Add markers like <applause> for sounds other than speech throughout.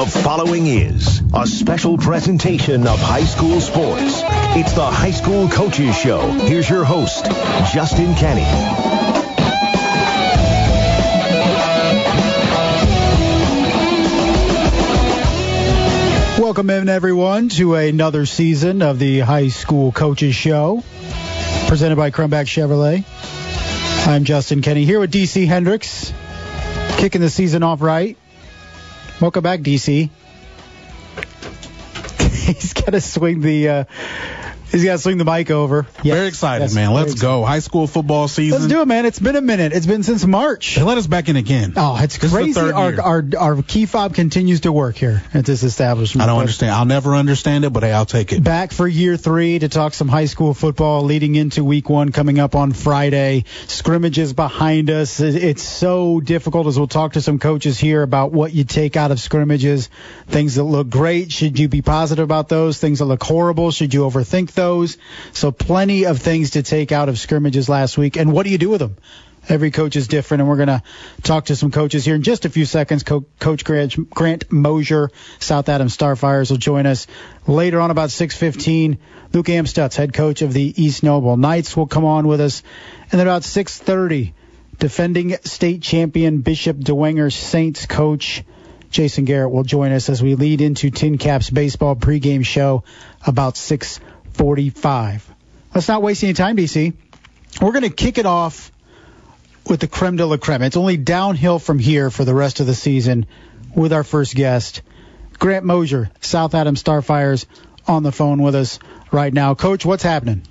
The following is a special presentation of high school sports. It's the High School Coaches Show. Here's your host, Justin Kenny. Welcome in, everyone, to another season of the High School Coaches Show, presented by Crumbach Chevrolet. I'm Justin Kenny here with DC Hendricks, kicking the season off right. Welcome back, DC. <laughs> He's got to swing the. Uh, He's got to swing the mic over. Yes, very excited, yes, man. Let's go. High school football season. Let's do it, man. It's been a minute. It's been since March. They let us back in again. Oh, it's this crazy. Our, our, our key fob continues to work here at this establishment. I don't understand. I'll never understand it, but hey, I'll take it. Back for year three to talk some high school football leading into week one coming up on Friday. Scrimmages behind us. It's so difficult as we'll talk to some coaches here about what you take out of scrimmages. Things that look great. Should you be positive about those? Things that look horrible. Should you overthink those? So plenty of things to take out of scrimmages last week. And what do you do with them? Every coach is different, and we're going to talk to some coaches here in just a few seconds. Co- coach Grant, Grant Moser, South Adams Starfires, will join us later on about 6:15. Luke Amstutz, head coach of the East Noble Knights, will come on with us, and then about 6:30, defending state champion Bishop Dwenger Saints coach Jason Garrett will join us as we lead into TinCaps baseball pregame show about 6. 45. Let's not waste any time, DC. We're going to kick it off with the creme de la creme. It's only downhill from here for the rest of the season with our first guest, Grant Moser, South Adams Starfires, on the phone with us right now. Coach, what's happening?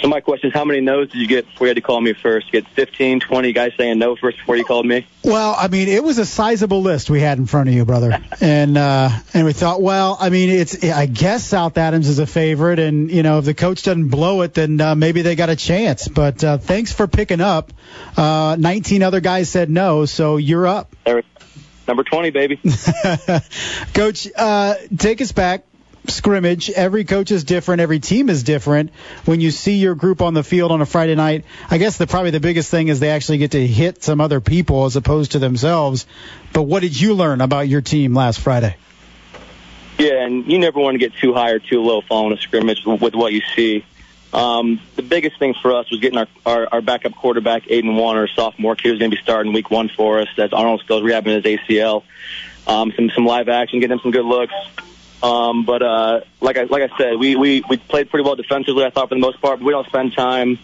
So my question is, how many no's did you get before you had to call me first? You get 15, 20 guys saying no first before you called me? Well, I mean, it was a sizable list we had in front of you, brother. <laughs> and uh, and we thought, well, I mean, it's I guess South Adams is a favorite, and you know, if the coach doesn't blow it, then uh, maybe they got a chance. But uh, thanks for picking up. Uh, 19 other guys said no, so you're up. Number 20, baby. <laughs> Coach, uh, take us back scrimmage. Every coach is different. Every team is different. When you see your group on the field on a Friday night, I guess the probably the biggest thing is they actually get to hit some other people as opposed to themselves. But what did you learn about your team last Friday? Yeah, and you never want to get too high or too low following a scrimmage with what you see. Um, the biggest thing for us was getting our, our, our backup quarterback, Aiden Warner, sophomore kid, who's going to be starting week one for us. That's Arnold Skills rehabbing his ACL. Um, some some live action, getting him some good looks. Um, but uh, like I like I said, we, we we played pretty well defensively. I thought for the most part, but we don't spend time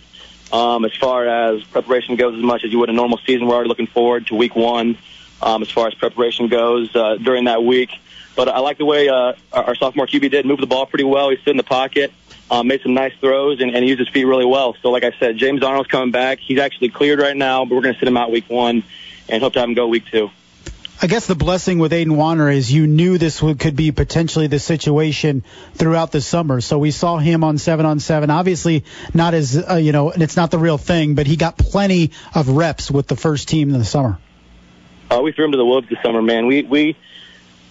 um, as far as preparation goes as much as you would a normal season. We're already looking forward to week one um, as far as preparation goes uh, during that week. But I like the way uh, our, sophomore QB did move the ball pretty well. He stood in the pocket, um, made some nice throws, and, and used his feet really well. So, like I said, James Arnold's coming back. He's actually cleared right now, but we're going to sit him out week one and hope to have him go week two. I guess the blessing with Aiden Warner is you knew this would, could be potentially the situation throughout the summer. So we saw him on seven on seven. Obviously, not as uh, you know, and it's not the real thing, but he got plenty of reps with the first team in the summer. Uh, we threw him to the wolves this summer, man. We we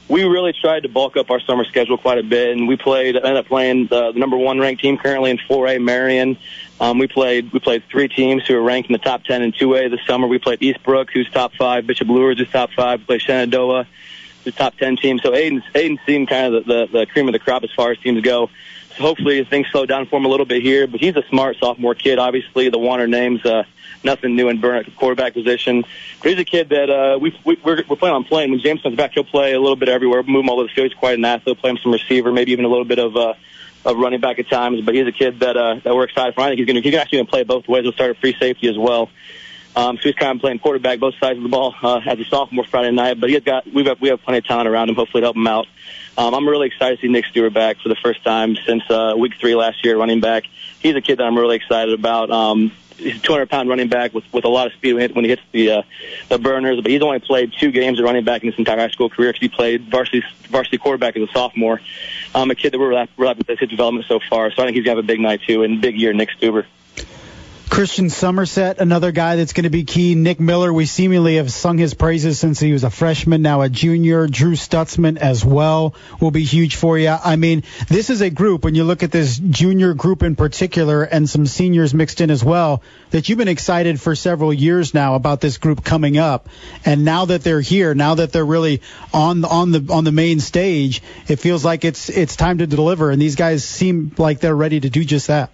we really tried to bulk up our summer schedule quite a bit, and we played ended up playing the, the number one ranked team currently in 4A, Marion. Um, we played we played three teams who are ranked in the top 10 in 2A this summer. We played Eastbrook, who's top five, Bishop Luers, who's top five. We played Shenandoah, who's top 10 team. So Aiden's Aiden's seen kind of the, the, the cream of the crop as far as teams go. Hopefully things slow down for him a little bit here. But he's a smart sophomore kid. Obviously, the Warner name's uh, nothing new in Berne at quarterback position. But he's a kid that uh, we, we we're, we're planning on playing. When James comes back, he'll play a little bit everywhere, move him all over the field. He's quite an athlete. Play him some receiver, maybe even a little bit of. Uh, of running back at times, but he's a kid that uh, that we're excited for. I think he's going to he's actually going to play both ways. He'll start at free safety as well. Um, so he's kind of playing quarterback both sides of the ball uh, as a sophomore Friday night. But he's got we've got, we have plenty of talent around him. Hopefully, to help him out. Um, I'm really excited to see Nick Stewart back for the first time since uh, week three last year, running back. He's a kid that I'm really excited about. Um, he's a 200 pound running back with with a lot of speed when he hits the uh, the burners. But he's only played two games of running back in his entire high school career because he played varsity varsity quarterback as a sophomore. Um, a kid that we're really happy with his development so far. So I think he's gonna have a big night too and big year. Nick Stuber. Christian Somerset, another guy that's going to be key. Nick Miller, we seemingly have sung his praises since he was a freshman, now a junior. Drew Stutzman as well will be huge for you. I mean, this is a group, when you look at this junior group in particular and some seniors mixed in as well, that you've been excited for several years now about this group coming up. And now that they're here, now that they're really on on the on the main stage, it feels like it's it's time to deliver. And these guys seem like they're ready to do just that.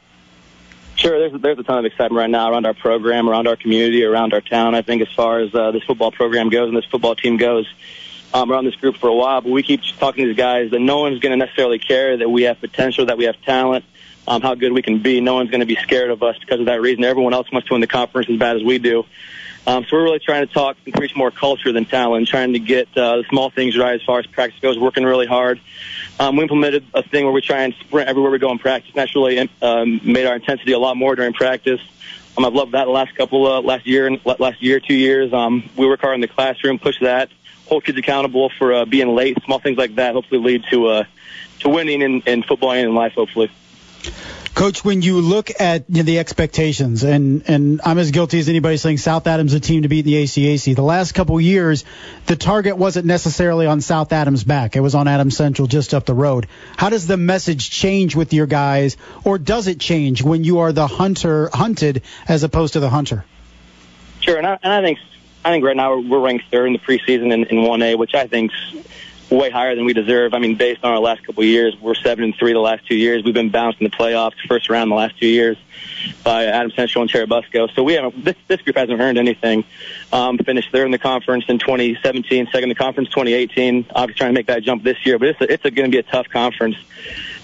Sure, there's there's a ton of excitement right now around our program, around our community, around our town. I think as far as uh, this football program goes and this football team goes, um, around this group for a while. But we keep talking to these guys that no one's going to necessarily care that we have potential, that we have talent, um, how good we can be. No one's going to be scared of us because of that reason. Everyone else wants to win the conference as bad as we do. Um, so we're really trying to talk increase more culture than talent, trying to get uh, the small things right as far as practice goes, working really hard. Um, we implemented a thing where we try and sprint everywhere we go in practice. That's really um, made our intensity a lot more during practice. Um, I've loved that the last couple, last year and last year, two years. Um, we work hard in the classroom, push that, hold kids accountable for uh, being late. Small things like that hopefully lead to uh, to winning in, in football and in life. Hopefully. Coach, when you look at you know, the expectations, and, and I'm as guilty as anybody saying South Adams a team to beat in the ACAC. The last couple years, the target wasn't necessarily on South Adams back. It was on Adams Central just up the road. How does the message change with your guys, or does it change when you are the hunter hunted as opposed to the hunter? Sure, and I, and I think I think right now we're ranked third in the preseason in, in 1A, which I think's way higher than we deserve. I mean, based on our last couple of years, we're seven and three the last two years. We've been bounced in the playoffs, first round the last two years by Adam Central and Churubusco. So we haven't. This, this group hasn't earned anything. Um, finished third in the conference in 2017, second in the conference 2018. Obviously trying to make that jump this year, but it's a, it's going to be a tough conference.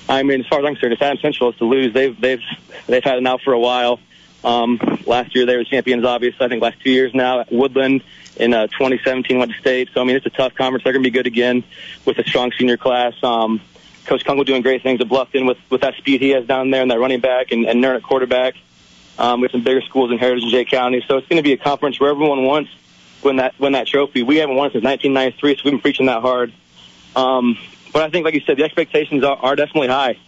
I mean, as far as I'm concerned, if Adam Central is to lose, they've they've they've had it now for a while. Um, last year they were champions, obviously. I think last two years now. At Woodland in uh, 2017 went to state. So I mean, it's a tough conference. They're going to be good again with a strong senior class. Um, Coach Kunkel doing great things at Bluffton with with that speed he has down there and that running back and, and Nern at quarterback. Um, with some bigger schools in Heritage and Jay County. So it's going to be a conference where everyone wants win that win that trophy. We haven't won it since 1993, so we've been preaching that hard. Um, but I think, like you said, the expectations are, are definitely high,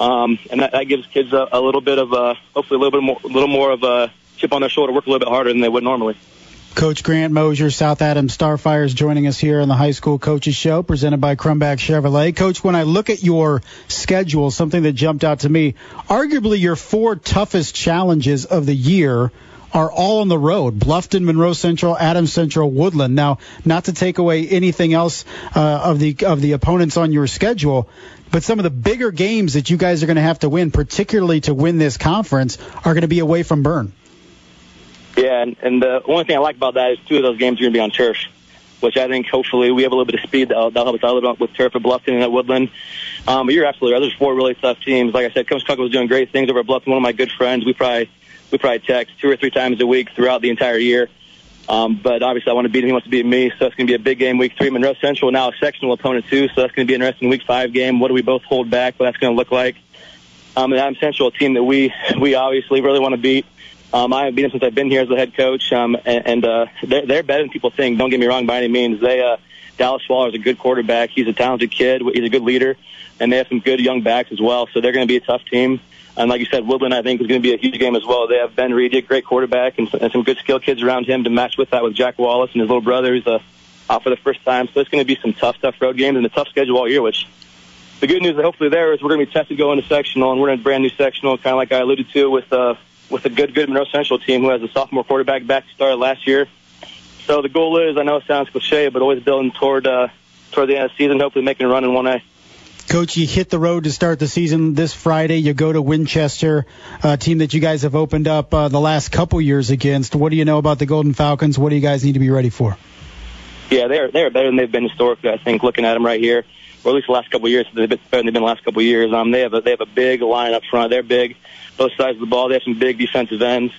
um, and that, that gives kids a, a little bit of a, hopefully a little bit more, a little more of a chip on their shoulder, to work a little bit harder than they would normally. Coach Grant Moser, South Adams Starfires, joining us here on the High School Coaches Show, presented by Crumback Chevrolet. Coach, when I look at your schedule, something that jumped out to me, arguably your four toughest challenges of the year are all on the road. Bluffton, Monroe Central, Adams Central, Woodland. Now, not to take away anything else uh, of the of the opponents on your schedule, but some of the bigger games that you guys are going to have to win, particularly to win this conference, are going to be away from Berne. Yeah, and, and the only thing I like about that is two of those games are going to be on turf, which I think hopefully we have a little bit of speed that'll, that'll help us out a little bit with turf at Bluffton and at Woodland. Um, but you're absolutely right. There's four really tough teams. Like I said, Coach Kunkel was doing great things over at Bluffton. One of my good friends. We probably we probably text two or three times a week throughout the entire year. Um, but obviously, I want to beat him. He wants to beat me, so it's going to be a big game. Week three, Monroe Central now a sectional opponent too, so that's going to be an interesting. Week five game. What do we both hold back? What that's going to look like? Um, and Adams Central, a team that we we obviously really want to beat. Um, I haven't beaten them since I've been here as the head coach, um, and, and uh, they're, they're better than people think. Don't get me wrong by any means. They uh, Dallas Waller is a good quarterback. He's a talented kid. He's a good leader, and they have some good young backs as well. So they're going to be a tough team. And like you said, Woodland I think is going to be a huge game as well. They have Ben Reed, a great quarterback, and, and some good skill kids around him to match with that with Jack Wallace and his little brother who's uh, out for the first time. So it's going to be some tough, tough road games and a tough schedule all year. Which the good news, hopefully, there is we're going to be tested going to sectional, and we're in a brand new sectional, kind of like I alluded to with. Uh, with a good, good Monroe Central team who has a sophomore quarterback back to start last year. So the goal is, I know it sounds cliche, but always building toward uh, toward the end of the season, hopefully making a run in 1A. Coach, you hit the road to start the season this Friday. You go to Winchester, a team that you guys have opened up uh, the last couple years against. What do you know about the Golden Falcons? What do you guys need to be ready for? Yeah, they're they're better than they've been historically. I think looking at them right here, or at least the last couple of years, they've been better than they've been the last couple of years. Um, they have a they have a big line up front. They're big both sides of the ball. They have some big defensive ends.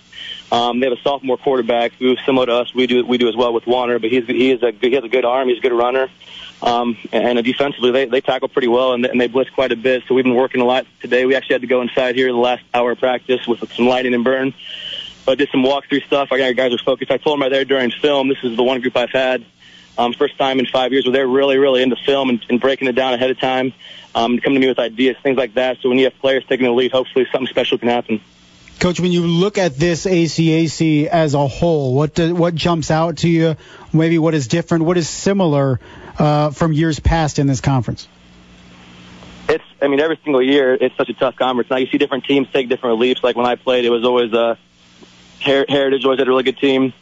Um, they have a sophomore quarterback who's similar to us. We do we do as well with Warner, but he's he is a he has a good arm. He's a good runner. Um, and defensively, they, they tackle pretty well and they, blitz quite a bit. So we've been working a lot today. We actually had to go inside here the last hour of practice with some lighting and Berne. But did some walkthrough stuff. Our guys are focused. I told them right there during film, this is the one group I've had um, first time in five years where they're really, really into film and, and breaking it down ahead of time, um, come to me with ideas, things like that. So when you have players taking the lead, hopefully something special can happen. Coach, when you look at this ACAC as a whole, what do, what jumps out to you? Maybe what is different? What is similar uh, from years past in this conference? It's, I mean, every single year it's such a tough conference. Now you see different teams take different leaps. Like when I played, it was always uh, Heritage always had a really good team.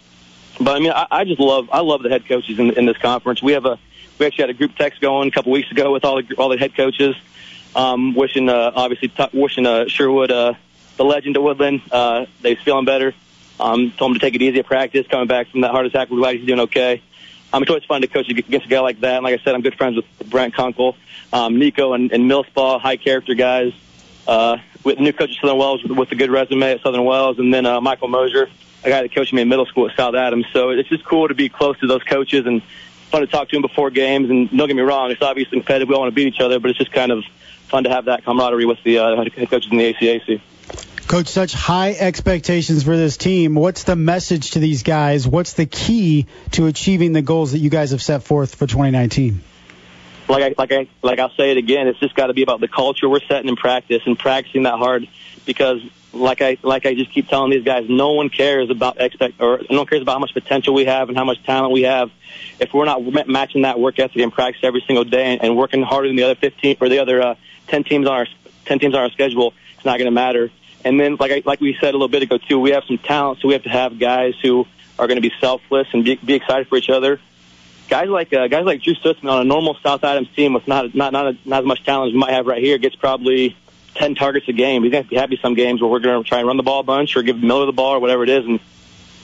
But I mean, I, I just love I love the head coaches in, in this conference. We have a we actually had a group text going a couple weeks ago with all the all the head coaches, um, wishing uh, obviously t- wishing uh, Sherwood uh, the legend of Woodland. Uh, they's feeling better. Um, told him to take it easy at practice, coming back from that heart attack. We're glad he's doing okay. Um, it's always fun to coach against a guy like that. And like I said, I'm good friends with Brent Kunkel, um, Nico, and, and Millspaw, high character guys. Uh, with the new coach at Southern Wells with, with a good resume at Southern Wells, and then uh, Michael Mosier, a guy that coached me in middle school at South Adams. So it's just cool to be close to those coaches and fun to talk to them before games. And don't get me wrong, it's obviously competitive. We all want to beat each other, but it's just kind of fun to have that camaraderie with the uh, head coaches in the ACAC. Coach, such high expectations for this team. What's the message to these guys? What's the key to achieving the goals that you guys have set forth for 2019? Like I, like I, like I'll say it again. It's just got to be about the culture we're setting in practice and practicing that hard because like I like I just keep telling these guys, no one cares about expect or no one cares about how much potential we have and how much talent we have. If we're not matching that work ethic in practice every single day and, and working harder than the other 15 or the other uh, 10 teams on our 10 teams on our schedule, it's not going to matter. And then, like I, like we said a little bit ago too, we have some talent, so we have to have guys who are going to be selfless and be, be excited for each other. Guys like uh, guys like Drew Stutzman on a normal South Adams team with not not not, not as much talent as we might have right here gets probably 10 targets a game. He's going to be happy some games where we're going to try and run the ball a bunch or give Miller the ball or whatever it is and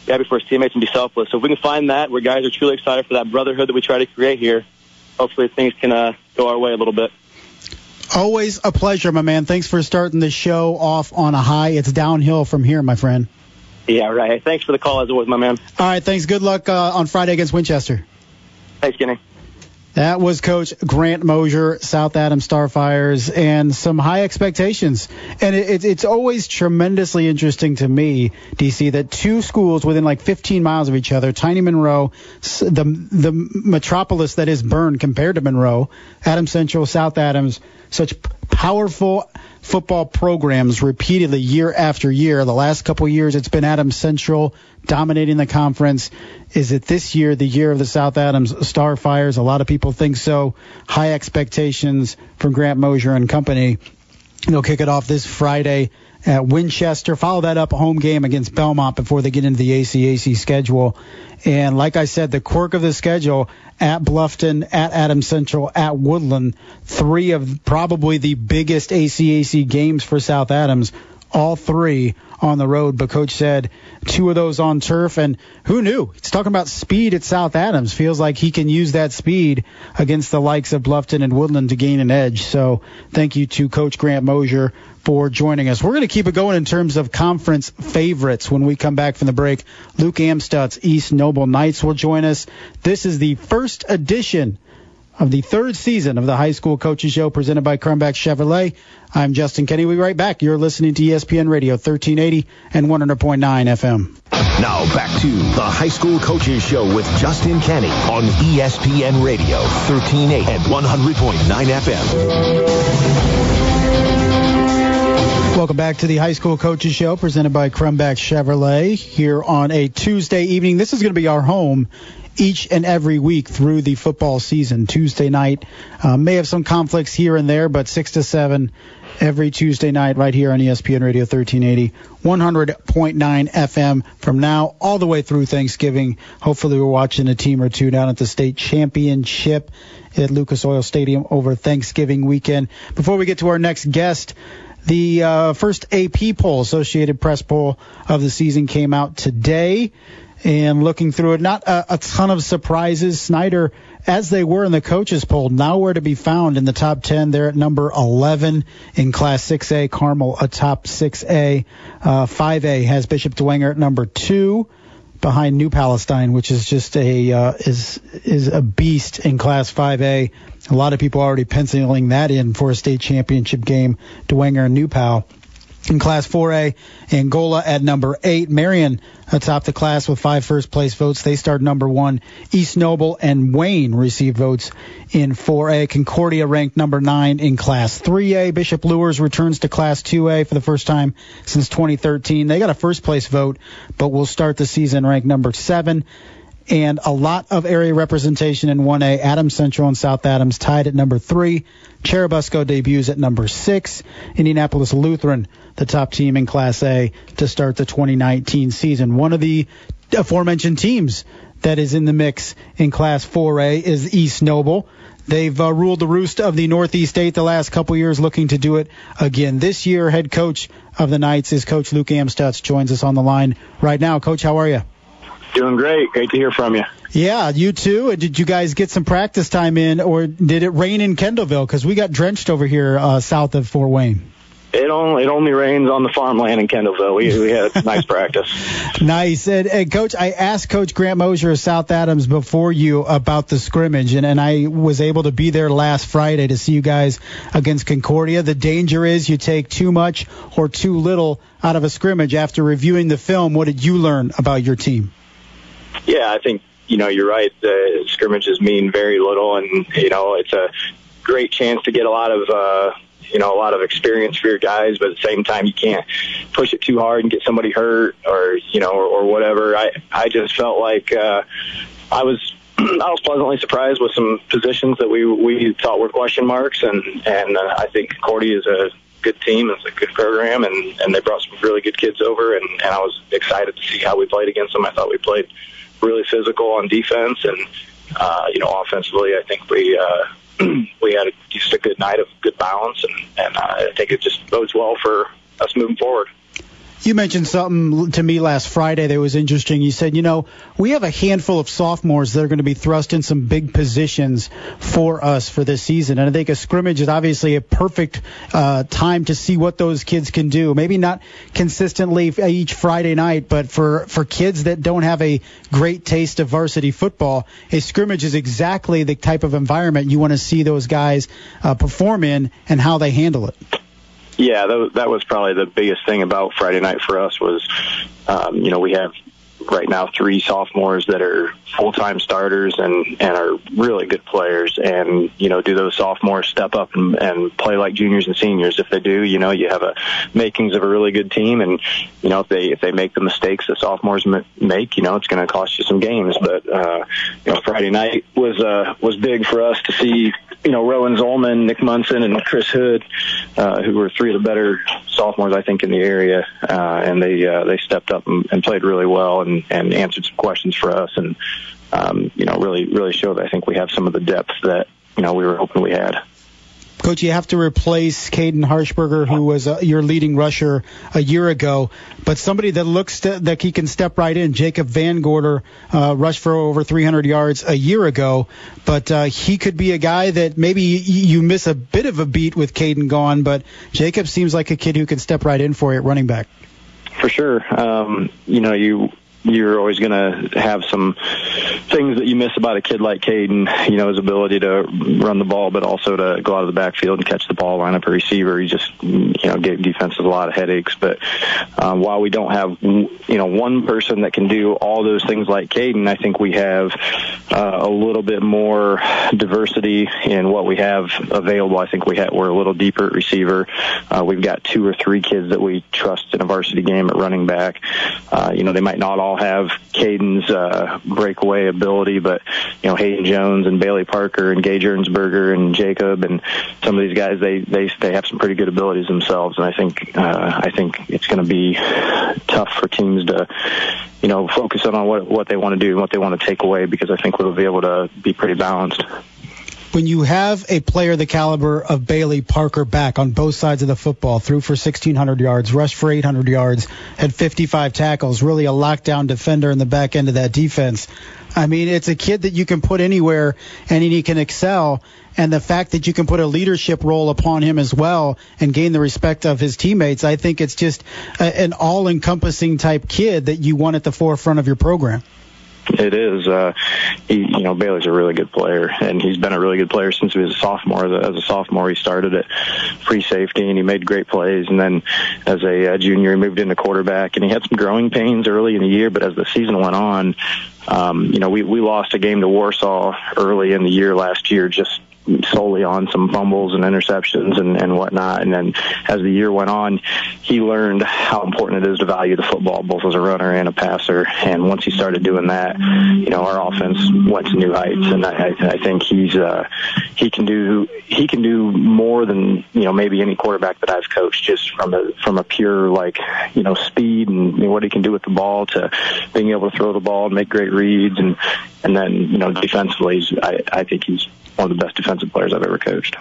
be happy for his teammates and be selfless. So if we can find that where guys are truly excited for that brotherhood that we try to create here, hopefully things can uh, go our way a little bit. Always a pleasure, my man. Thanks for starting the show off on a high. It's downhill from here, my friend. Yeah, right. Thanks for the call as always, my man. All right, thanks. Good luck uh, on Friday against Winchester. Thanks, Kenny. That was Coach Grant Moser, South Adams Starfires, and some high expectations. And it, it, it's always tremendously interesting to me, DC, that two schools within like 15 miles of each other, Tiny Monroe, the the metropolis that is Berne compared to Monroe, Adams Central, South Adams, such powerful football programs repeatedly year after year. The last couple years, it's been Adams Central dominating the conference. Is it this year, the year of the South Adams Starfires? A lot of people think so. High expectations from Grant Moser and company. They'll kick it off this Friday at Winchester. Follow that up a home game against Belmont before they get into the ACAC schedule. And like I said, the quirk of the schedule at Bluffton, at Adams Central, at Woodland, three of probably the biggest ACAC games for South Adams. All three on the road, but coach said two of those on turf. And who knew? He's talking about speed at South Adams. Feels like he can use that speed against the likes of Bluffton and Woodland to gain an edge. So thank you to Coach Grant Moser for joining us. We're going to keep it going in terms of conference favorites when we come back from the break. Luke Amstutz, East Noble Knights will join us. This is the first edition of the third season of the High School Coaches Show presented by Crumback Chevrolet. I'm Justin Kenny. We'll be right back. You're listening to ESPN Radio 1380 and 100.9 FM. Now back to the High School Coaches Show with Justin Kenny on ESPN Radio 1380 and 100.9 FM. Welcome back to the High School Coaches Show presented by Crumback Chevrolet here on a Tuesday evening. This is going to be our home each and every week through the football season. Tuesday night uh, may have some conflicts here and there, but 6 to 7 every Tuesday night right here on ESPN Radio 1380, 100.9 FM from now all the way through Thanksgiving. Hopefully we're watching a team or two down at the state championship at Lucas Oil Stadium over Thanksgiving weekend. Before we get to our next guest, the uh, first AP poll, Associated Press poll of the season, came out today. And looking through it, not a, a ton of surprises. Snider, as they were in the coaches poll, nowhere to be found in the top 10. They're at number 11 in Class 6A. Carmel, a top 6A. Uh, 5A has Bishop Dwenger at number two behind New Palestine, which is just a uh, is is a beast in Class 5A. A lot of people already penciling that in for a state championship game, Dwenger and New Pal. In Class 4A. Angola at number eight. Marion atop the class with five first place votes. They start number one. East Noble and Wayne received votes in 4A. Concordia ranked number nine in Class 3A. Bishop Luers returns to Class 2A for the first time since 2013. They got a first place vote, but will start the season ranked number seven and a lot of area representation in 1A. Adams Central and South Adams tied at number three. Churubusco debuts at number six. Indianapolis Lutheran, the top team in Class A to start the 2019 season. One of the aforementioned teams that is in the mix in Class 4A is East Noble. They've uh, ruled the roost of the Northeast 8 the last couple years, looking to do it again this year. Head coach of the Knights is Coach Luke Amstutz. Joins us on the line right now. Coach, how are you? Doing great. Great to hear from you. Yeah, you too. Did you guys get some practice time in, or did it rain in Kendallville? Because we got drenched over here uh, south of Fort Wayne. It only it only rains on the farmland in Kendallville. We we had <laughs> nice practice. Nice. And, and, coach, I asked Coach Grant Moser of South Adams before you about the scrimmage, and, and I was able to be there last Friday to see you guys against Concordia. The danger is you take too much or too little out of a scrimmage. After reviewing the film, what did you learn about your team? Yeah, I think you know you're right. The scrimmages mean very little, and you know it's a great chance to get a lot of uh, you know a lot of experience for your guys, but at the same time you can't push it too hard and get somebody hurt or you know or, or whatever. I I just felt like uh, I was <clears throat> I was pleasantly surprised with some positions that we we thought were question marks, and and uh, I think Cordy is a good team. It's a good program, and and they brought some really good kids over, and and I was excited to see how we played against them. I thought we played really physical on defense, and uh, you know, offensively, I think we uh, <clears throat> we had a, just a good night of good balance, and and uh, I think it just bodes well for us moving forward. You mentioned something to me last Friday that was interesting. You said, you know, we have a handful of sophomores that are going to be thrust in some big positions for us for this season. And I think a scrimmage is obviously a perfect uh, time to see what those kids can do. Maybe not consistently each Friday night, but for, for kids that don't have a great taste of varsity football, a scrimmage is exactly the type of environment you want to see those guys uh, perform in and how they handle it. Yeah, that, that was probably the biggest thing about Friday night for us was, um, you know, we have right now three sophomores that are full time starters and and are really good players. And you know, do those sophomores step up and, and play like juniors and seniors? If they do, you know, you have a makings of a really good team. And you know, if they if they make the mistakes that sophomores make, you know, it's going to cost you some games. But uh, you know, Friday night was uh, was big for us to see. You know, Rowan Zolman, Nick Munson, and Chris Hood, uh, who were three of the better sophomores I think in the area, uh, and they uh, they stepped up and, and played really well and, and answered some questions for us, and um, you know really really showed I think we have some of the depth that you know we were hoping we had. Coach, you have to replace Caden Harshberger, who was uh, your leading rusher a year ago, but somebody that looks to, that he can step right in. Jacob Van Gorder uh, rushed for over 300 yards a year ago, but uh, he could be a guy that maybe you miss a bit of a beat with Caden gone, but Jacob seems like a kid who can step right in for you at running back. For sure. Um, you know, you you're always going to have some things that you miss about a kid like Caden. You know, his ability to run the ball, but also to go out of the backfield and catch the ball, line up a receiver. He just, you know, gave defenses a lot of headaches. But uh, while we don't have, you know, one person that can do all those things like Caden, I think we have uh, a little bit more diversity in what we have available. I think we have, we're a little deeper at receiver. Uh, we've got two or three kids that we trust in a varsity game at running back. Uh, you know, they might not all have Caden's uh, breakaway ability, but you know Hayden Jones and Bailey Parker and Gage Ernsberger and Jacob and some of these guys they they they have some pretty good abilities themselves, and I think uh, I think it's going to be tough for teams to you know focus on what what they want to do and what they want to take away because I think we'll be able to be pretty balanced when you have a player the caliber of Bailey Parker back on both sides of the football, threw for 1,600 yards, rushed for 800 yards, had 55 tackles, really a lockdown defender in the back end of that defense. I mean, it's a kid that you can put anywhere and he can excel. And the fact that you can put a leadership role upon him as well and gain the respect of his teammates, I think it's just a, an all encompassing type kid that you want at the forefront of your program. It is. Uh, he, you know, Bailey's a really good player, and he's been a really good player since he was a sophomore. As a sophomore, he started at free safety, and he made great plays. And then, as a, a junior, he moved into quarterback, and he had some growing pains early in the year. But as the season went on, um, you know, we we lost a game to Warsaw early in the year last year, just solely on some fumbles and interceptions and, and whatnot. And then as the year went on, he learned how important it is to value the football, both as a runner and a passer. And once he started doing that, you know, our offense went to new heights. And I, I think he's uh, he can do he can do more than you know maybe any quarterback that I've coached, just from a from a pure like you know speed and you know, what he can do with the ball to being able to throw the ball and make great reads and and then you know defensively, I I think he's one of the best defensive players I've ever coached.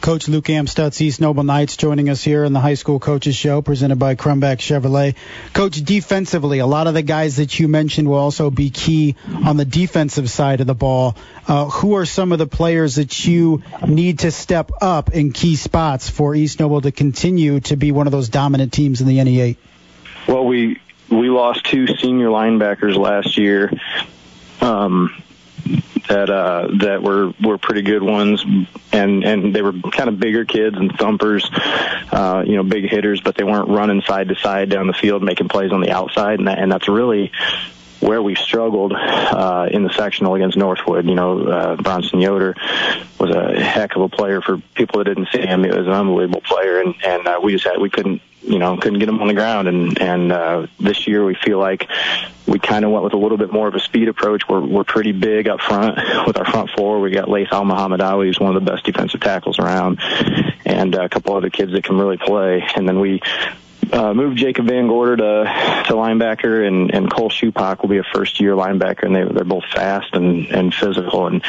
Coach Luke Amstutz, East Noble Knights, joining us here in the High School Coaches Show, presented by Crumback Chevrolet. Coach, defensively, a lot of the guys that you mentioned will also be key on the defensive side of the ball. Uh, who are some of the players that you need to step up in key spots for East Noble to continue to be one of those dominant teams in the NE8? Well, we we lost two senior linebackers last year. Um, that uh, that were were pretty good ones, and and they were kind of bigger kids and thumpers, uh, you know, big hitters, but they weren't running side to side down the field making plays on the outside, and that, and that's really where we struggled uh, in the sectional against Northwood. You know, uh, Bronson Yoder was a heck of a player for people that didn't see him. He was an unbelievable player, and and uh, we just had we couldn't you know couldn't get him on the ground. And and uh, this year we feel like we kind of went with a little bit more of a speed approach. We're we're pretty big up front with our front four. We got Laith Al Muhammad Ali, who's one of the best defensive tackles around, and a couple other kids that can really play. And then we uh, moved Jacob Van Gorder to to linebacker, and and Cole Schupak will be a first year linebacker, and they they're both fast and and physical, and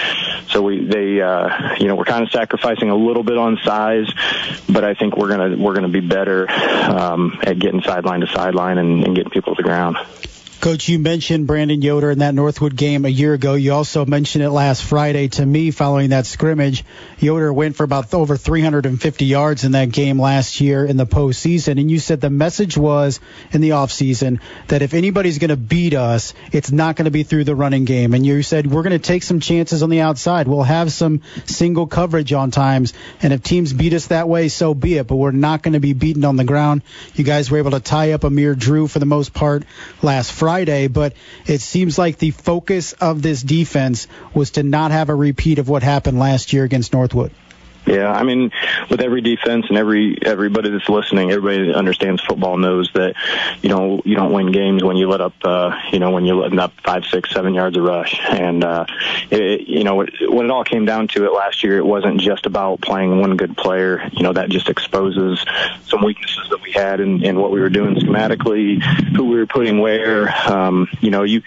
so we they uh, you know we're kind of sacrificing a little bit on size, but I think we're gonna we're gonna be better um, at getting sideline to sideline and, and getting people to the ground. Coach, you mentioned Brandon Yoder in that Northwood game a year ago. You also mentioned it last Friday to me following that scrimmage. Yoder went for about over 350 yards in that game last year in the postseason. And you said the message was in the offseason that if anybody's going to beat us, it's not going to be through the running game. And you said we're going to take some chances on the outside. We'll have some single coverage on times. And if teams beat us that way, so be it. But we're not going to be beaten on the ground. You guys were able to tie up Amir Drew for the most part last Friday. Friday, but it seems like the focus of this defense was to not have a repeat of what happened last year against Northwood. Yeah, I mean, with every defense and every everybody that's listening, everybody that understands football knows that you know you don't win games when you let up, uh, you know, when you're letting up five, six, seven yards of rush. And uh, it, you know, when it all came down to it last year, it wasn't just about playing one good player. You know, that just exposes some weaknesses that we had in, in what we were doing schematically, who we were putting where. Um, you know, you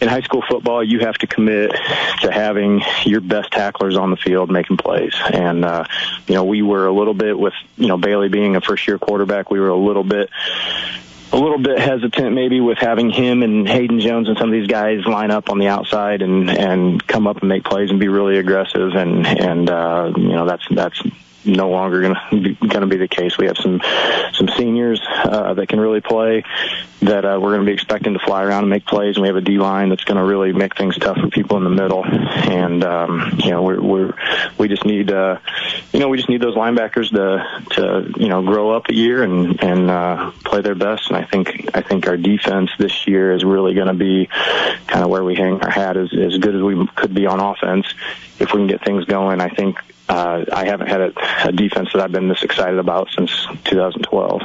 in high school football, you have to commit to having your best tacklers on the field making plays, and uh, you know, we were a little bit with, you know, Bailey being a first year quarterback, we were a little bit a little bit hesitant maybe with having him and Hayden Jones and some of these guys line up on the outside and and come up and make plays and be really aggressive and and uh you know that's that's no longer going <laughs> to be, the case. We have some some seniors uh, that can really play that uh, we're going to be expecting to fly around and make plays, and we have a D line that's going to really make things tough for people in the middle. And um, you know, we're, we're we just need uh, you know we just need those linebackers to to you know grow up a year and and uh, play their best. And I think I think our defense this year is really going to be kind of where we hang our hat as as good as we could be on offense. If we can get things going, I think uh, I haven't had a, a defense that I've been this excited about since 2012.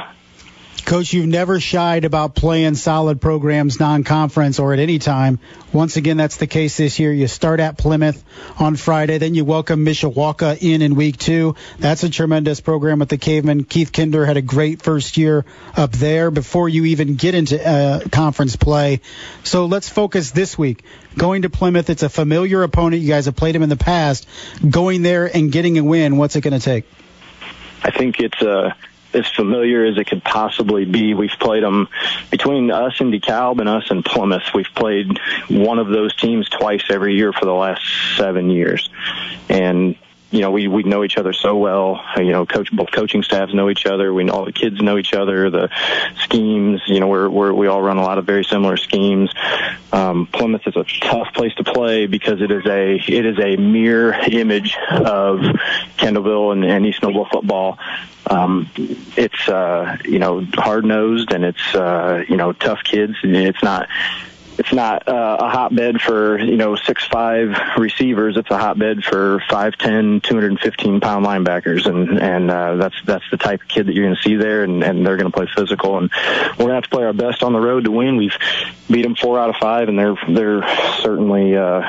Coach, you've never shied about playing solid programs non-conference or at any time. Once again, that's the case this year. You start at Plymouth on Friday, then you welcome Mishawaka in in week two. That's a tremendous program at the Caveman. Keith Kinder had a great first year up there before you even get into uh, conference play. So let's focus this week. Going to Plymouth, it's a familiar opponent. You guys have played him in the past. Going there and getting a win, what's it going to take? I think it's a uh as familiar as it could possibly be. We've played them between us and DeKalb and us and Plymouth. We've played one of those teams twice every year for the last seven years, and you know, we we know each other so well. You know, coach both coaching staffs know each other. We all the kids know each other. The schemes, you know, we're, we're we all run a lot of very similar schemes. Um, Plymouth is a tough place to play because it is a it is a mirror image of Kendallville and, and East Noble football. Um, it's uh, you know hard nosed and it's uh, you know tough kids. It's not it's not uh, a hotbed for you know six five receivers. It's a hotbed for five ten, two hundred and fifteen pound linebackers, and and uh, that's that's the type of kid that you're going to see there, and, and they're going to play physical, and we're going to have to play our best on the road to win. We've beat them four out of five, and they're they're certainly uh,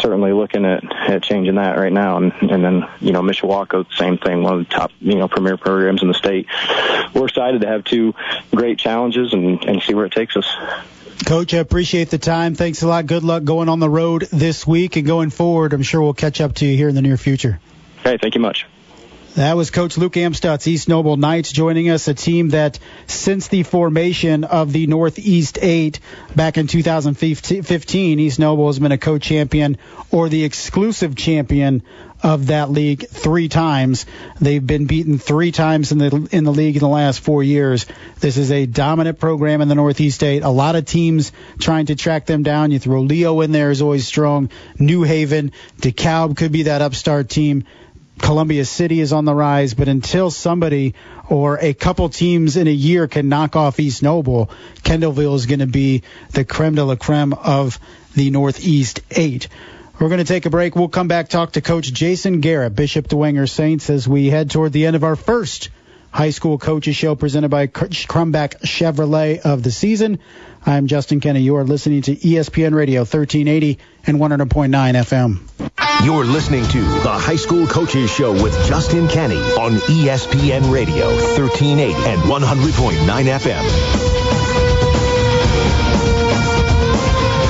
certainly looking at, at changing that right now, and and then you know Mishawaka, same thing, one of the top you know premier programs in the state. We're excited to have two great challenges and and see where it takes us. Coach, I appreciate the time. Thanks a lot. Good luck going on the road this week and going forward. I'm sure we'll catch up to you here in the near future. Hey, thank you much. That was Coach Luke Amstutz, East Noble Knights, joining us, a team that since the formation of the Northeast 8 back in 2015, East Noble has been a co-champion or the exclusive champion of that league three times. They've been beaten three times in the in the league in the last four years. This is a dominant program in the Northeast 8. A lot of teams trying to track them down. You throw Leo in there is always strong. New Haven, DeKalb could be that upstart team. Columbia City is on the rise, but until somebody or a couple teams in a year can knock off East Noble, Kendallville is going to be the creme de la creme of the Northeast 8. We're going to take a break. We'll come back, talk to Coach Jason Garrett, Bishop Dwenger Saints, as we head toward the end of our first high school coaches show presented by Crumback Chevrolet of the season. I'm Justin Kenny. You are listening to ESPN Radio 1380 and 100.9 FM. You're listening to the High School Coaches Show with Justin Kenny on ESPN Radio 1380 and 100.9 FM.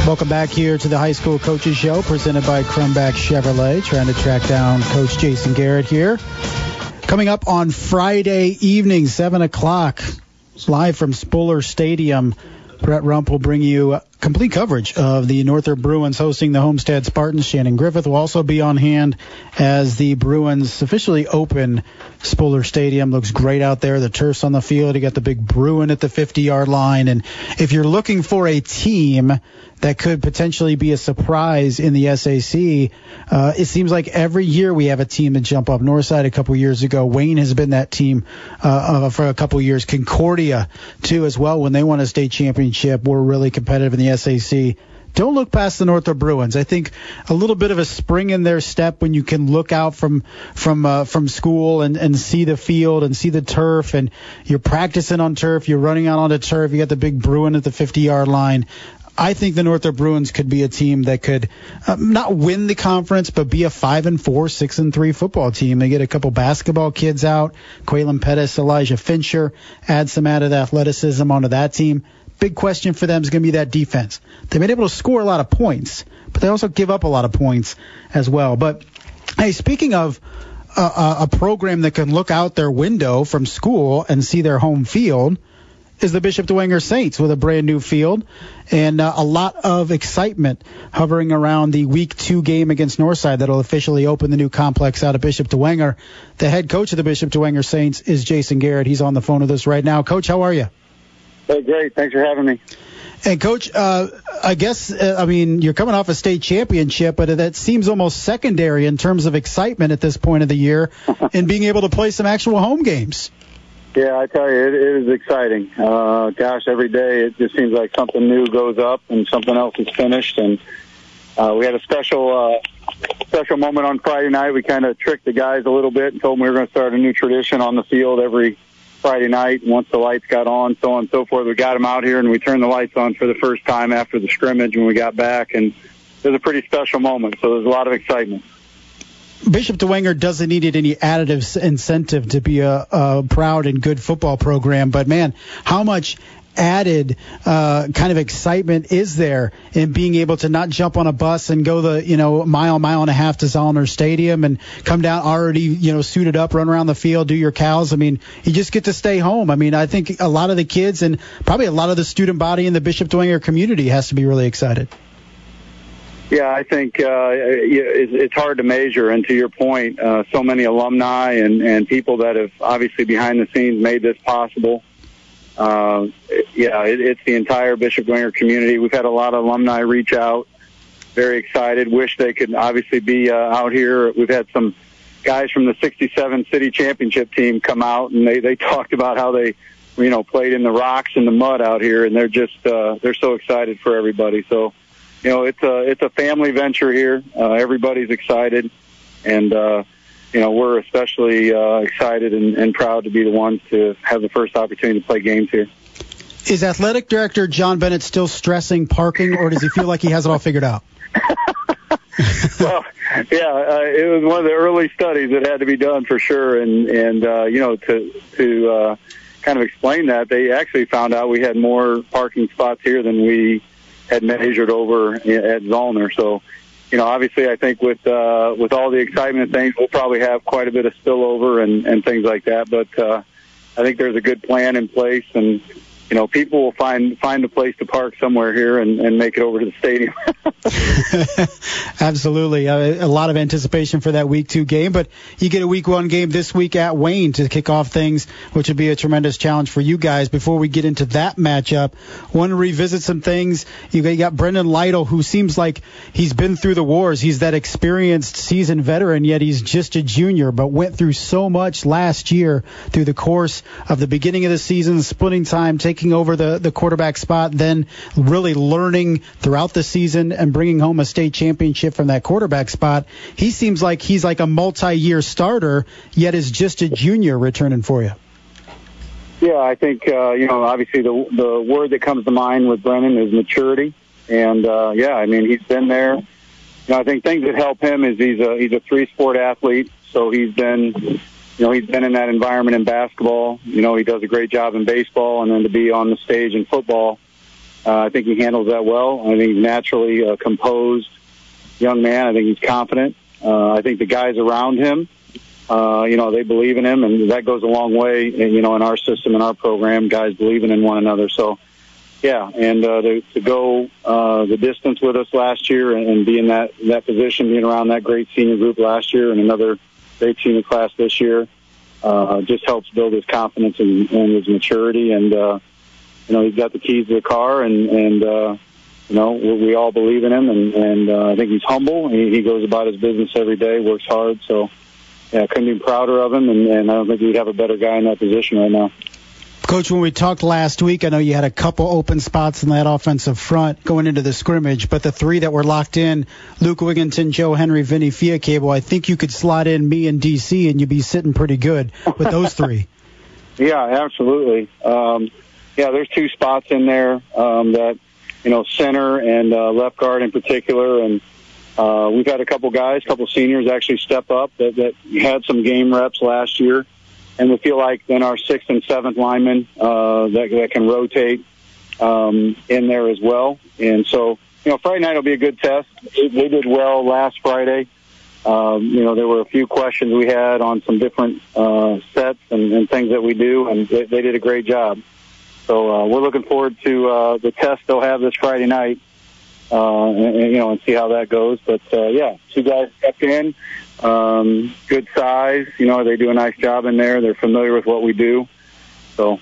Welcome back here to the High School Coaches Show presented by Crumback Chevrolet. Trying to track down Coach Jason Garrett here. Coming up on Friday evening, 7 o'clock, live from Spuller Stadium. Brett Rump will bring you complete coverage of the Northrop Bruins hosting the Homestead Spartans. Shannon Griffith will also be on hand as the Bruins officially open Spuller Stadium. Looks great out there. The turf's on the field. You got the big Bruin at the 50 yard line. And if you're looking for a team that could potentially be a surprise in the SAC. Uh, it seems like every year we have a team that jump up. Northside a couple years ago. Wayne has been that team uh, for a couple years. Concordia too as well. When they won a state championship, were really competitive in the SAC. Don't look past the Northrop Bruins. I think a little bit of a spring in their step when you can look out from from uh, from school and, and see the field and see the turf and you're practicing on turf, you're running out on the turf, you got the big Bruin at the 50 yard line. I think the Northrop Bruins could be a team that could uh, not win the conference, but be a five and four, six and three football team. They get a couple basketball kids out, Quaylen Pettis, Elijah Fincher, add some added athleticism onto that team. Big question for them is going to be that defense. They've been able to score a lot of points, but they also give up a lot of points as well. But hey, speaking of a, a program that can look out their window from school and see their home field is the Bishop Dwenger Saints with a brand new field and uh, a lot of excitement hovering around the week two game against Northside that'll officially open the new complex out of Bishop Dwenger. The head coach of the Bishop Dwenger Saints is Jason Garrett. He's on the phone with us right now. Coach, how are you? Hey, great. Thanks for having me. And coach, uh, I guess uh, I mean you're coming off a state championship, but that seems almost secondary in terms of excitement at this point of the year <laughs> and being able to play some actual home games. Yeah, I tell you, it, it is exciting. Uh, gosh, every day it just seems like something new goes up and something else is finished. And uh, we had a special uh, special moment on Friday night. We kind of tricked the guys a little bit and told them we were going to start a new tradition on the field every Friday night. Once the lights got on, so on and so forth, we got them out here and we turned the lights on for the first time after the scrimmage when we got back. And it was a pretty special moment. So there's a lot of excitement. Bishop Dwenger doesn't need any additive incentive to be a, a, proud and good football program, but man, how much added uh, kind of excitement is there in being able to not jump on a bus and go the you know mile mile and a half to Zollner Stadium and come down already you know suited up, run around the field, do your cows. I mean, you just get to stay home. I mean, I think a lot of the kids and probably a lot of the student body in the Bishop Dwenger community has to be really excited. Yeah, I think uh, it's hard to measure. And to your point, uh, so many alumni and, and people that have obviously behind the scenes made this possible. Uh, yeah, it, it's the entire Bishop Dwenger community. We've had a lot of alumni reach out, very excited. Wish they could obviously be uh, out here. We've had some guys from the '67 city championship team come out, and they they <laughs> talked about how they, you know, played in the rocks and the mud out here, and they're just uh, they're so excited for everybody. So you know, it's a it's a family venture here. Uh, everybody's excited, and uh, you know we're especially uh, excited and, and proud to be the ones to have the first opportunity to play games here. Is athletic director John Bennett still stressing parking, or does he feel like he has it all figured out? <laughs> well, yeah, uh, it was one of the early studies that had to be done for sure, and and uh, you know to to uh, kind of explain that they actually found out we had more parking spots here than we had measured over at Zollner. So, you know, obviously, I think with uh, with all the excitement and things, we'll probably have quite a bit of spillover and, and things like that. But uh, I think there's a good plan in place, and you know, people will find find a place to park somewhere here and, and make it over to the stadium. <laughs> <laughs> Absolutely, uh, a lot of anticipation for that week two game, but you get a week one game this week at Wayne to kick off things, which would be a tremendous challenge for you guys. Before we get into that matchup, want to revisit some things. You got, Brendan Lytle, who seems like he's been through the wars. He's that experienced, seasoned veteran, yet he's just a junior, but went through so much last year through the course of the beginning of the season, splitting time, taking taking over the, the quarterback spot, then really learning throughout the season and bringing home a state championship from that quarterback spot. He seems like he's like a multi-year starter, yet is just a junior returning for you. Yeah, I think uh, you know obviously the the word that comes to mind with Brennan is maturity, and uh, yeah, I mean he's been there. You know, I think things that help him is he's a he's a three sport athlete, so he's been you know, he's been in that environment in basketball. You know, he does a great job in baseball, and then to be on the stage in football, uh, I think he handles that well. I think he's naturally a composed young man. I think he's confident. Uh, I think the guys around him, uh, you know, they believe in him, and that goes a long way. You know, in our system, in our program, guys believing in one another. So, yeah, and uh, to, to go uh, the distance with us last year and, and be in that that position, being around that great senior group last year, and another great senior class this year. Uh, just helps build his confidence and, and his maturity. And, uh, you know, he's got the keys to the car and, and, uh, you know, we, we all believe in him and, and, uh, I think he's humble. He, he goes about his business every day, works hard. So, yeah, I couldn't be prouder of him and, and I don't think we'd have a better guy in that position right now. Coach, when we talked last week, I know you had a couple open spots in that offensive front going into the scrimmage, but the three that were locked in, Luke Wigginton, Joe Henry, Vinny Fiacable, I think you could slot in me and DC and you'd be sitting pretty good with those <laughs> three. yeah, absolutely. Um, yeah, there's two spots in there um, that, you know, center and uh, left guard in particular, and uh, we've had a couple guys, a couple seniors actually step up that, that had some game reps last year and we feel like then our sixth and seventh linemen uh, that, that can rotate um, in there as well. And so, you know, Friday night will be a good test. They did well last Friday. Um, you know, there were a few questions we had on some different uh, sets and, and things that we do, and they, they did a great job. So uh, we're looking forward to uh, the test they'll have this Friday night, uh, and, you know, and see how that goes. But uh, yeah, two guys stepped in. Um, good size. You know, they do a nice job in there. They're familiar with what we do. So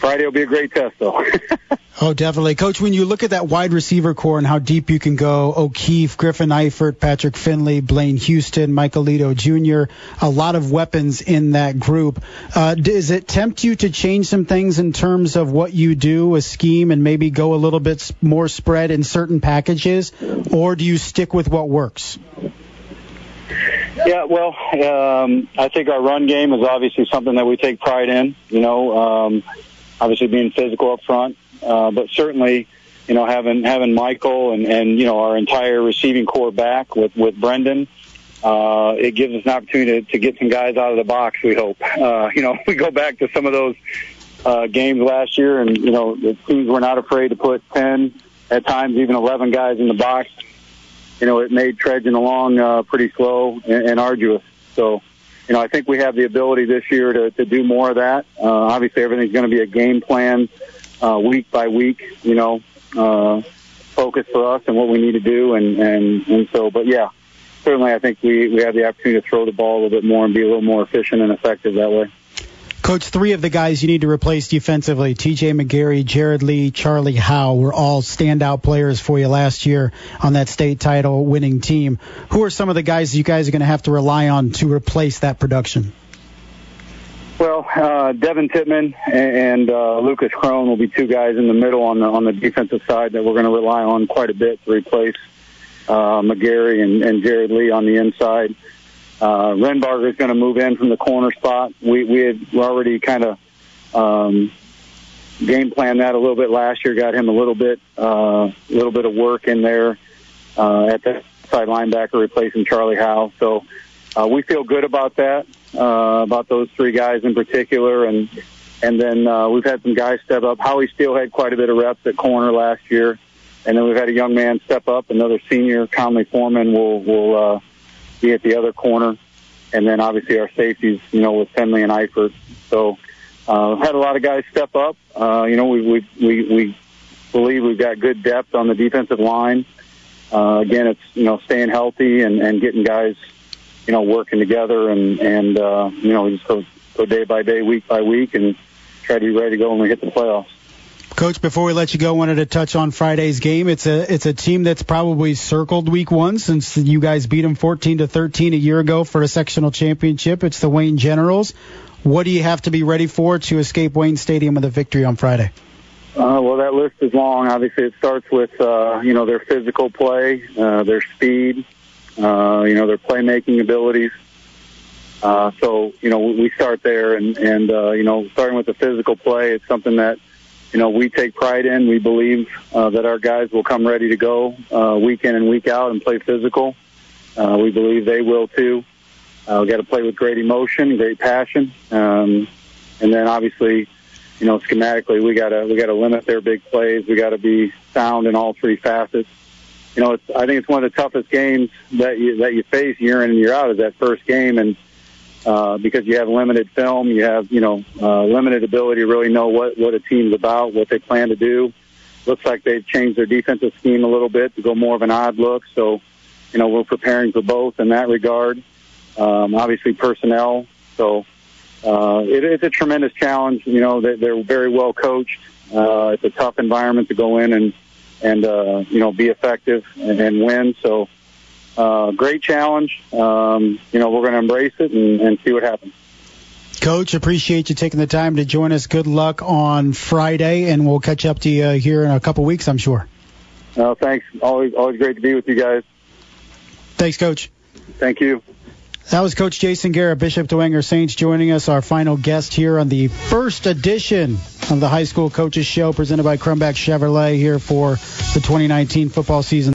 Friday will be a great test, though. <laughs> oh, definitely. Coach, when you look at that wide receiver corps and how deep you can go, O'Keefe, Griffin Eifert, Patrick Finley, Blaine Houston, Michael Lito Jr., a lot of weapons in that group. Uh, does it tempt you to change some things in terms of what you do, a scheme, and maybe go a little bit more spread in certain packages? Or do you stick with what works? Yeah, well, um, I think our run game is obviously something that we take pride in. You know, um, obviously being physical up front, uh, but certainly, you know, having having Michael and and you know our entire receiving corps back with with Brendan. Uh, it gives us an opportunity to, to get some guys out of the box. We hope. Uh, you know, if <laughs> we go back to some of those uh, games last year, and you know, the teams were not afraid to put ten, at times even eleven guys in the box you know, it made trudging along uh, pretty slow and, and arduous. So, you know, I think we have the ability this year to, to do more of that. Uh, obviously, everything's going to be a game plan uh, week by week, you know. Uh, focus for us and what we need to do. And, and, and so, but yeah, certainly I think we, we have the opportunity to throw the ball a little bit more and be a little more efficient and effective that way. Coach, three of the guys you need to replace defensively, TJ McGarry, Jared Lee, Charlie Howe, were all standout players for you last year on that state title winning team. Who are some of the guys you guys are going to have to rely on to replace that production? Well, uh, Devin Tippman and uh, Lucas Crone will be two guys in the middle on the on the defensive side that we're going to rely on quite a bit to replace uh, McGarry and, and Jared Lee on the inside. Uh, Renbarger is going to move in from the corner spot. We we had already kind of um, game planned that a little bit last year. Got him a little bit uh a uh, little bit of work in there uh, at the side linebacker, replacing Charlie Howe. So uh, we feel good about that, uh, about those three guys in particular, and and then uh, we've had some guys step up. Howie Steele had quite a bit of reps at corner last year, and then we've had a young man step up. Another senior, Conley Foreman, will will. Uh, be at the other corner. And then obviously our safeties, you know, with Finley and Eifert. So, uh, had a lot of guys step up. Uh, you know, we, we, we, we believe we've got good depth on the defensive line. Uh, again, it's, you know, staying healthy and, and getting guys, you know, working together and, and, uh, you know, just go, go day by day, week by week and try to be ready to go when we hit the playoffs. Coach, before we let you go, wanted to touch on Friday's game. It's a it's a team that's probably circled Week One since you guys beat them 14 to 13 a year ago for a sectional championship. It's the Wayne Generals. What do you have to be ready for to escape Wayne Stadium with a victory on Friday? Uh, well, that list is long. Obviously, it starts with uh, you know their physical play, uh, their speed, uh, you know their playmaking abilities. Uh, so you know we start there, and and uh, you know starting with the physical play, it's something that you know, we take pride in. We believe uh, that our guys will come ready to go uh, week in and week out and play physical. Uh, we believe they will too. Uh, we got to play with great emotion, great passion, um, and then obviously, you know, schematically, we gotta we gotta limit their big plays. We got to be sound in all three facets. You know, it's, I think it's one of the toughest games that you that you face year in and year out is that first game, and uh, because you have limited film, you have you know uh, limited ability to really know what what a team's about, what they plan to do. Looks like they've changed their defensive scheme a little bit to go more of an odd look. So, you know, we're preparing for both in that regard. Um, obviously, personnel. So, uh, it, it's a tremendous challenge. You know, they, they're very well coached. Uh, it's a tough environment to go in and and uh, you know be effective and, and win. So uh, great challenge. Um, you know, we're going to embrace it and, and see what happens. Coach, appreciate you taking the time to join us. Good luck on Friday, and we'll catch up to you here in a couple weeks, I'm sure. Uh, thanks. Always, always great to be with you guys. Thanks, Coach. Thank you. That was Coach Jason Garrett, Bishop Dwenger Saints, joining us, our final guest here on the first edition of the High School Coaches Show, presented by Crumback Chevrolet here for the 2019 football season